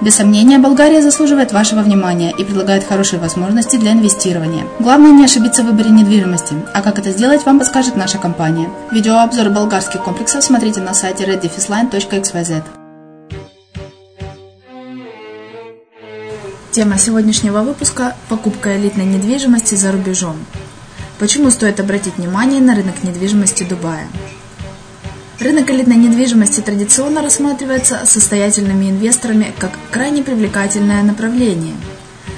Без сомнения, Болгария заслуживает вашего внимания и предлагает хорошие возможности для инвестирования. Главное не ошибиться в выборе недвижимости, а как это сделать, вам подскажет наша компания. Видеообзор болгарских комплексов смотрите на сайте reddefisline.xyz. Тема сегодняшнего выпуска – покупка элитной недвижимости за рубежом. Почему стоит обратить внимание на рынок недвижимости Дубая? Рынок элитной недвижимости традиционно рассматривается состоятельными инвесторами как крайне привлекательное направление.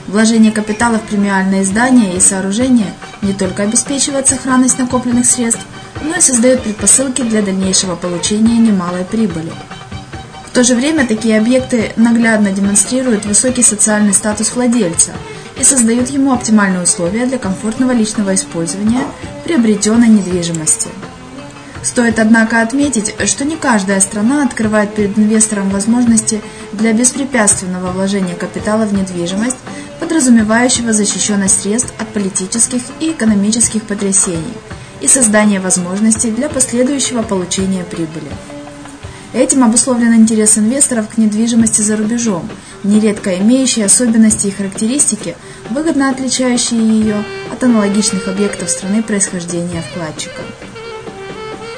Вложение капитала в премиальные здания и сооружения не только обеспечивает сохранность накопленных средств, но и создает предпосылки для дальнейшего получения немалой прибыли. В то же время такие объекты наглядно демонстрируют высокий социальный статус владельца – и создают ему оптимальные условия для комфортного личного использования приобретенной недвижимости. Стоит, однако, отметить, что не каждая страна открывает перед инвестором возможности для беспрепятственного вложения капитала в недвижимость, подразумевающего защищенность средств от политических и экономических потрясений и создание возможностей для последующего получения прибыли. Этим обусловлен интерес инвесторов к недвижимости за рубежом, нередко имеющие особенности и характеристики, выгодно отличающие ее от аналогичных объектов страны происхождения вкладчика.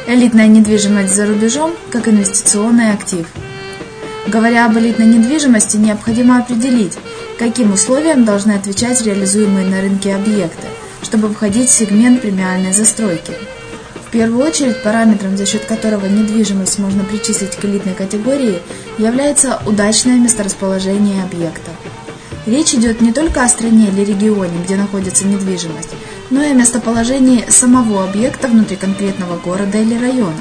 Элитная недвижимость за рубежом как инвестиционный актив. Говоря об элитной недвижимости, необходимо определить, каким условиям должны отвечать реализуемые на рынке объекты, чтобы входить в сегмент премиальной застройки – в первую очередь, параметром, за счет которого недвижимость можно причислить к элитной категории, является удачное месторасположение объекта. Речь идет не только о стране или регионе, где находится недвижимость, но и о местоположении самого объекта внутри конкретного города или района.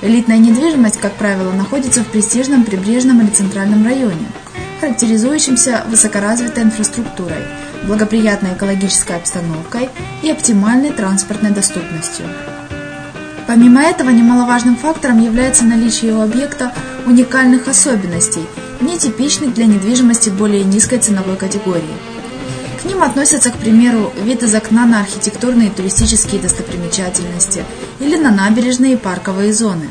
Элитная недвижимость, как правило, находится в престижном прибрежном или центральном районе, характеризующемся высокоразвитой инфраструктурой, благоприятной экологической обстановкой и оптимальной транспортной доступностью. Помимо этого, немаловажным фактором является наличие у объекта уникальных особенностей, нетипичных для недвижимости более низкой ценовой категории. К ним относятся, к примеру, вид из окна на архитектурные и туристические достопримечательности или на набережные и парковые зоны.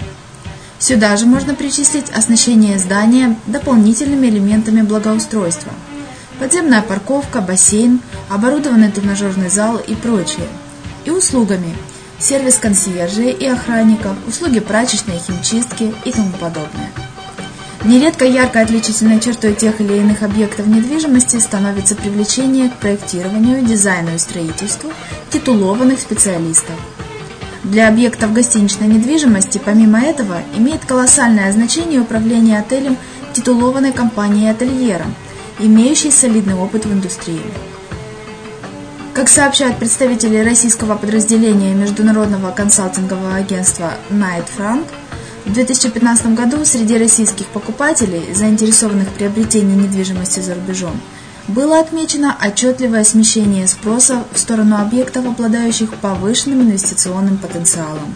Сюда же можно причислить оснащение здания дополнительными элементами благоустройства. Подземная парковка, бассейн, оборудованный тренажерный зал и прочее. И услугами – сервис консьержей и охранников, услуги прачечной, химчистки и тому подобное. Нередко яркой отличительной чертой тех или иных объектов недвижимости становится привлечение к проектированию, дизайну и строительству титулованных специалистов. Для объектов гостиничной недвижимости, помимо этого, имеет колоссальное значение управление отелем титулованной компанией-ательером, имеющей солидный опыт в индустрии. Как сообщают представители российского подразделения международного консалтингового агентства Knight Frank, в 2015 году среди российских покупателей, заинтересованных в приобретении недвижимости за рубежом, было отмечено отчетливое смещение спроса в сторону объектов, обладающих повышенным инвестиционным потенциалом.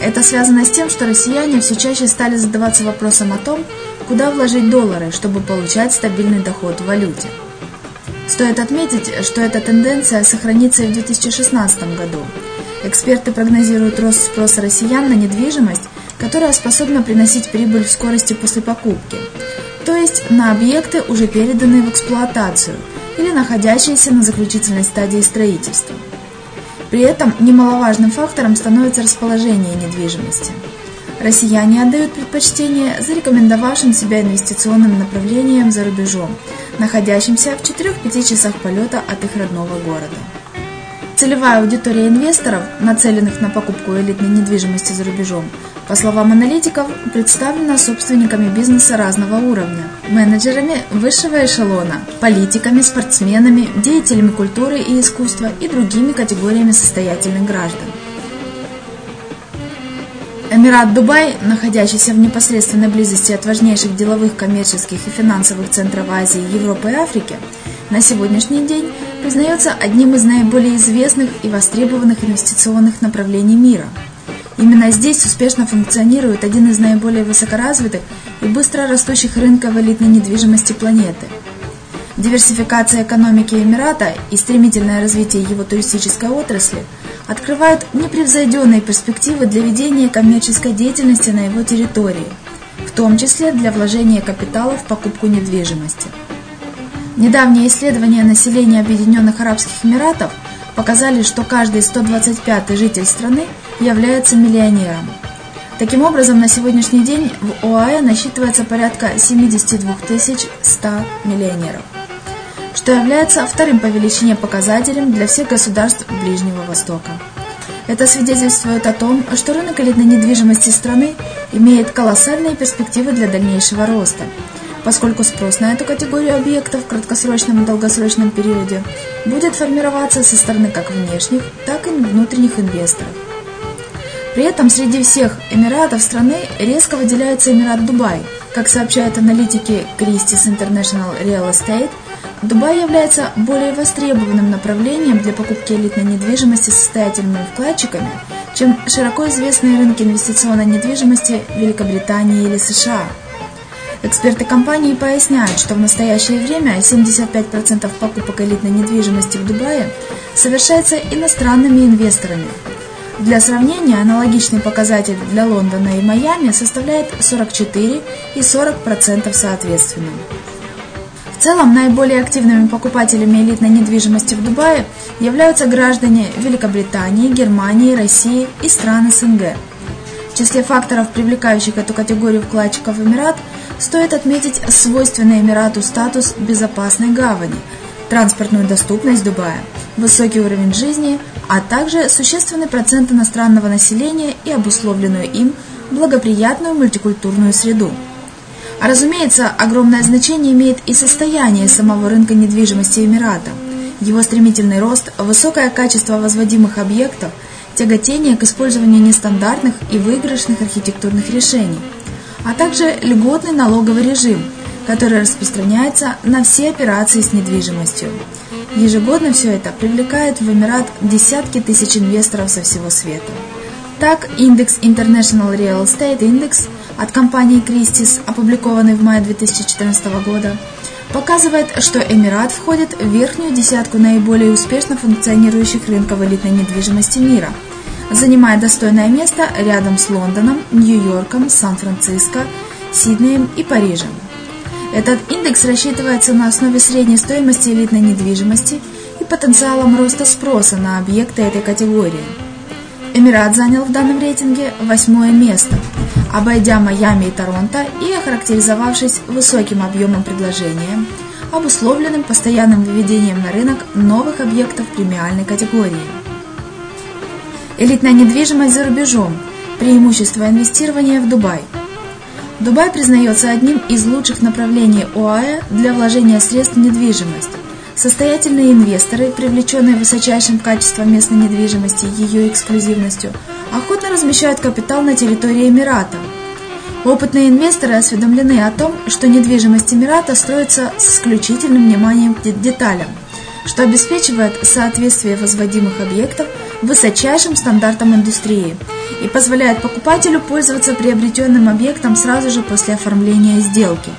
Это связано с тем, что россияне все чаще стали задаваться вопросом о том, куда вложить доллары, чтобы получать стабильный доход в валюте. Стоит отметить, что эта тенденция сохранится и в 2016 году. Эксперты прогнозируют рост спроса россиян на недвижимость, которая способна приносить прибыль в скорости после покупки, то есть на объекты, уже переданные в эксплуатацию или находящиеся на заключительной стадии строительства. При этом немаловажным фактором становится расположение недвижимости – Россияне отдают предпочтение зарекомендовавшим себя инвестиционным направлениям за рубежом, находящимся в 4-5 часах полета от их родного города. Целевая аудитория инвесторов, нацеленных на покупку элитной недвижимости за рубежом, по словам аналитиков, представлена собственниками бизнеса разного уровня, менеджерами высшего эшелона, политиками, спортсменами, деятелями культуры и искусства и другими категориями состоятельных граждан. Эмират Дубай, находящийся в непосредственной близости от важнейших деловых, коммерческих и финансовых центров Азии, Европы и Африки, на сегодняшний день признается одним из наиболее известных и востребованных инвестиционных направлений мира. Именно здесь успешно функционирует один из наиболее высокоразвитых и быстро растущих рынков элитной недвижимости планеты. Диверсификация экономики Эмирата и стремительное развитие его туристической отрасли – открывают непревзойденные перспективы для ведения коммерческой деятельности на его территории, в том числе для вложения капитала в покупку недвижимости. Недавние исследования населения Объединенных Арабских Эмиратов показали, что каждый 125 житель страны является миллионером. Таким образом, на сегодняшний день в ОАЭ насчитывается порядка 72 100 миллионеров что является вторым по величине показателем для всех государств Ближнего Востока. Это свидетельствует о том, что рынок элитной недвижимости страны имеет колоссальные перспективы для дальнейшего роста, поскольку спрос на эту категорию объектов в краткосрочном и долгосрочном периоде будет формироваться со стороны как внешних, так и внутренних инвесторов. При этом среди всех Эмиратов страны резко выделяется Эмират Дубай. Как сообщают аналитики Christie's International Real Estate – Дубай является более востребованным направлением для покупки элитной недвижимости состоятельными вкладчиками, чем широко известные рынки инвестиционной недвижимости Великобритании или США. Эксперты компании поясняют, что в настоящее время 75% покупок элитной недвижимости в Дубае совершается иностранными инвесторами. Для сравнения, аналогичный показатель для Лондона и Майами составляет 44 и 40% соответственно. В целом, наиболее активными покупателями элитной недвижимости в Дубае являются граждане Великобритании, Германии, России и стран СНГ. Числе факторов, привлекающих эту категорию вкладчиков в Эмират, стоит отметить свойственный Эмирату статус безопасной гавани, транспортную доступность Дубая, высокий уровень жизни, а также существенный процент иностранного населения и обусловленную им благоприятную мультикультурную среду. А разумеется, огромное значение имеет и состояние самого рынка недвижимости Эмирата. Его стремительный рост, высокое качество возводимых объектов, тяготение к использованию нестандартных и выигрышных архитектурных решений, а также льготный налоговый режим, который распространяется на все операции с недвижимостью. Ежегодно все это привлекает в Эмират десятки тысяч инвесторов со всего света. Так, индекс International Real Estate Index – от компании Christie's, опубликованный в мае 2014 года, показывает, что Эмират входит в верхнюю десятку наиболее успешно функционирующих рынков элитной недвижимости мира, занимая достойное место рядом с Лондоном, Нью-Йорком, Сан-Франциско, Сиднеем и Парижем. Этот индекс рассчитывается на основе средней стоимости элитной недвижимости и потенциалом роста спроса на объекты этой категории. Эмират занял в данном рейтинге восьмое место – обойдя Майами и Торонто и охарактеризовавшись высоким объемом предложения, обусловленным постоянным выведением на рынок новых объектов премиальной категории. Элитная недвижимость за рубежом. Преимущество инвестирования в Дубай. Дубай признается одним из лучших направлений ОАЭ для вложения средств в недвижимость. Состоятельные инвесторы, привлеченные высочайшим качеством местной недвижимости и ее эксклюзивностью, охотно размещают капитал на территории Эмирата. Опытные инвесторы осведомлены о том, что недвижимость Эмирата строится с исключительным вниманием к деталям, что обеспечивает соответствие возводимых объектов высочайшим стандартам индустрии и позволяет покупателю пользоваться приобретенным объектом сразу же после оформления сделки.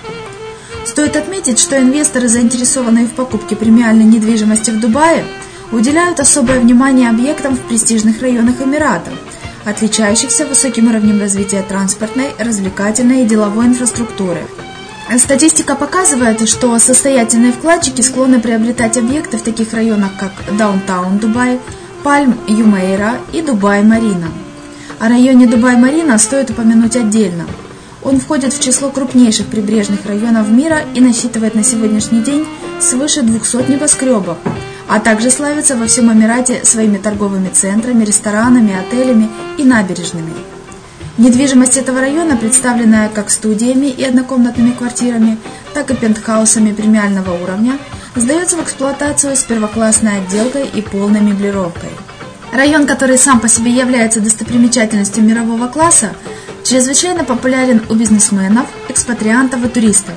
Стоит отметить, что инвесторы, заинтересованные в покупке премиальной недвижимости в Дубае, уделяют особое внимание объектам в престижных районах Эмирата, отличающихся высоким уровнем развития транспортной, развлекательной и деловой инфраструктуры. Статистика показывает, что состоятельные вкладчики склонны приобретать объекты в таких районах, как Даунтаун Дубай, Пальм Юмейра и Дубай-Марина. О районе Дубай-Марина стоит упомянуть отдельно – он входит в число крупнейших прибрежных районов мира и насчитывает на сегодняшний день свыше 200 небоскребов, а также славится во всем Эмирате своими торговыми центрами, ресторанами, отелями и набережными. Недвижимость этого района, представленная как студиями и однокомнатными квартирами, так и пентхаусами премиального уровня, сдается в эксплуатацию с первоклассной отделкой и полной меблировкой. Район, который сам по себе является достопримечательностью мирового класса, чрезвычайно популярен у бизнесменов, экспатриантов и туристов.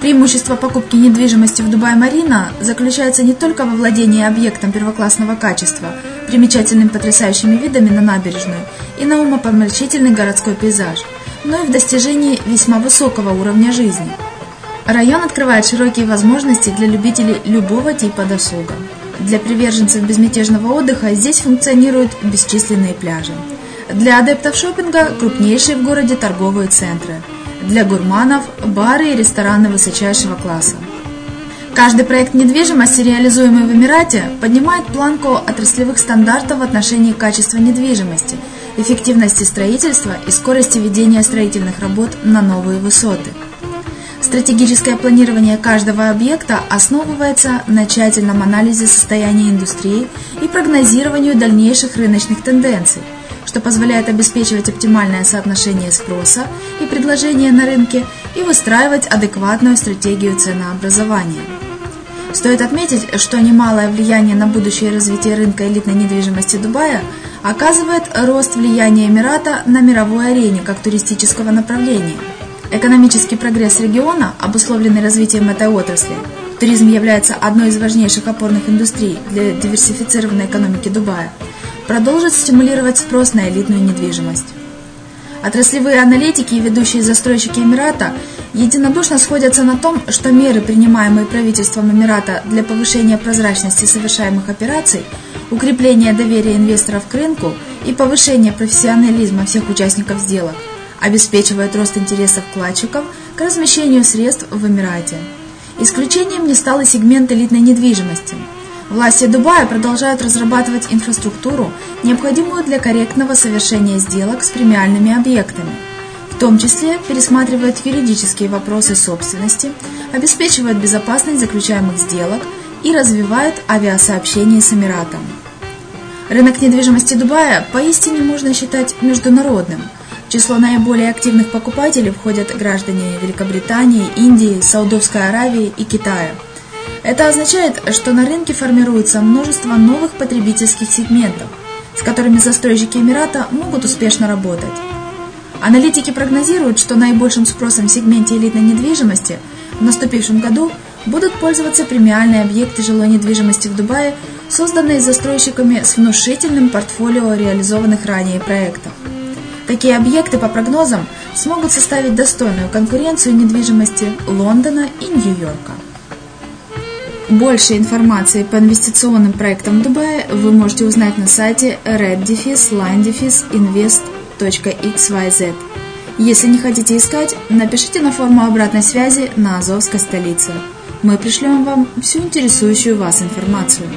Преимущество покупки недвижимости в Дубай-Марина заключается не только во владении объектом первоклассного качества, примечательными потрясающими видами на набережную и на умопомрачительный городской пейзаж, но и в достижении весьма высокого уровня жизни. Район открывает широкие возможности для любителей любого типа досуга. Для приверженцев безмятежного отдыха здесь функционируют бесчисленные пляжи. Для адептов шопинга крупнейшие в городе торговые центры. Для гурманов – бары и рестораны высочайшего класса. Каждый проект недвижимости, реализуемый в Эмирате, поднимает планку отраслевых стандартов в отношении качества недвижимости, эффективности строительства и скорости ведения строительных работ на новые высоты. Стратегическое планирование каждого объекта основывается на тщательном анализе состояния индустрии и прогнозированию дальнейших рыночных тенденций – что позволяет обеспечивать оптимальное соотношение спроса и предложения на рынке и выстраивать адекватную стратегию ценообразования. Стоит отметить, что немалое влияние на будущее развитие рынка элитной недвижимости Дубая оказывает рост влияния Эмирата на мировой арене как туристического направления. Экономический прогресс региона, обусловленный развитием этой отрасли, туризм является одной из важнейших опорных индустрий для диверсифицированной экономики Дубая – продолжит стимулировать спрос на элитную недвижимость. Отраслевые аналитики и ведущие застройщики Эмирата единодушно сходятся на том, что меры, принимаемые правительством Эмирата для повышения прозрачности совершаемых операций, укрепления доверия инвесторов к рынку и повышения профессионализма всех участников сделок, обеспечивают рост интересов вкладчиков к размещению средств в Эмирате. Исключением не стал и сегмент элитной недвижимости – Власти Дубая продолжают разрабатывать инфраструктуру, необходимую для корректного совершения сделок с премиальными объектами. В том числе пересматривают юридические вопросы собственности, обеспечивают безопасность заключаемых сделок и развивают авиасообщение с Эмиратом. Рынок недвижимости Дубая поистине можно считать международным. Число наиболее активных покупателей входят граждане Великобритании, Индии, Саудовской Аравии и Китая – это означает, что на рынке формируется множество новых потребительских сегментов, с которыми застройщики Эмирата могут успешно работать. Аналитики прогнозируют, что наибольшим спросом в сегменте элитной недвижимости в наступившем году будут пользоваться премиальные объекты жилой недвижимости в Дубае, созданные застройщиками с внушительным портфолио реализованных ранее проектов. Такие объекты, по прогнозам, смогут составить достойную конкуренцию недвижимости Лондона и Нью-Йорка. Больше информации по инвестиционным проектам Дубая вы можете узнать на сайте reddefis-line-invest.xyz. Если не хотите искать, напишите на форму обратной связи на Азовской столице. Мы пришлем вам всю интересующую вас информацию.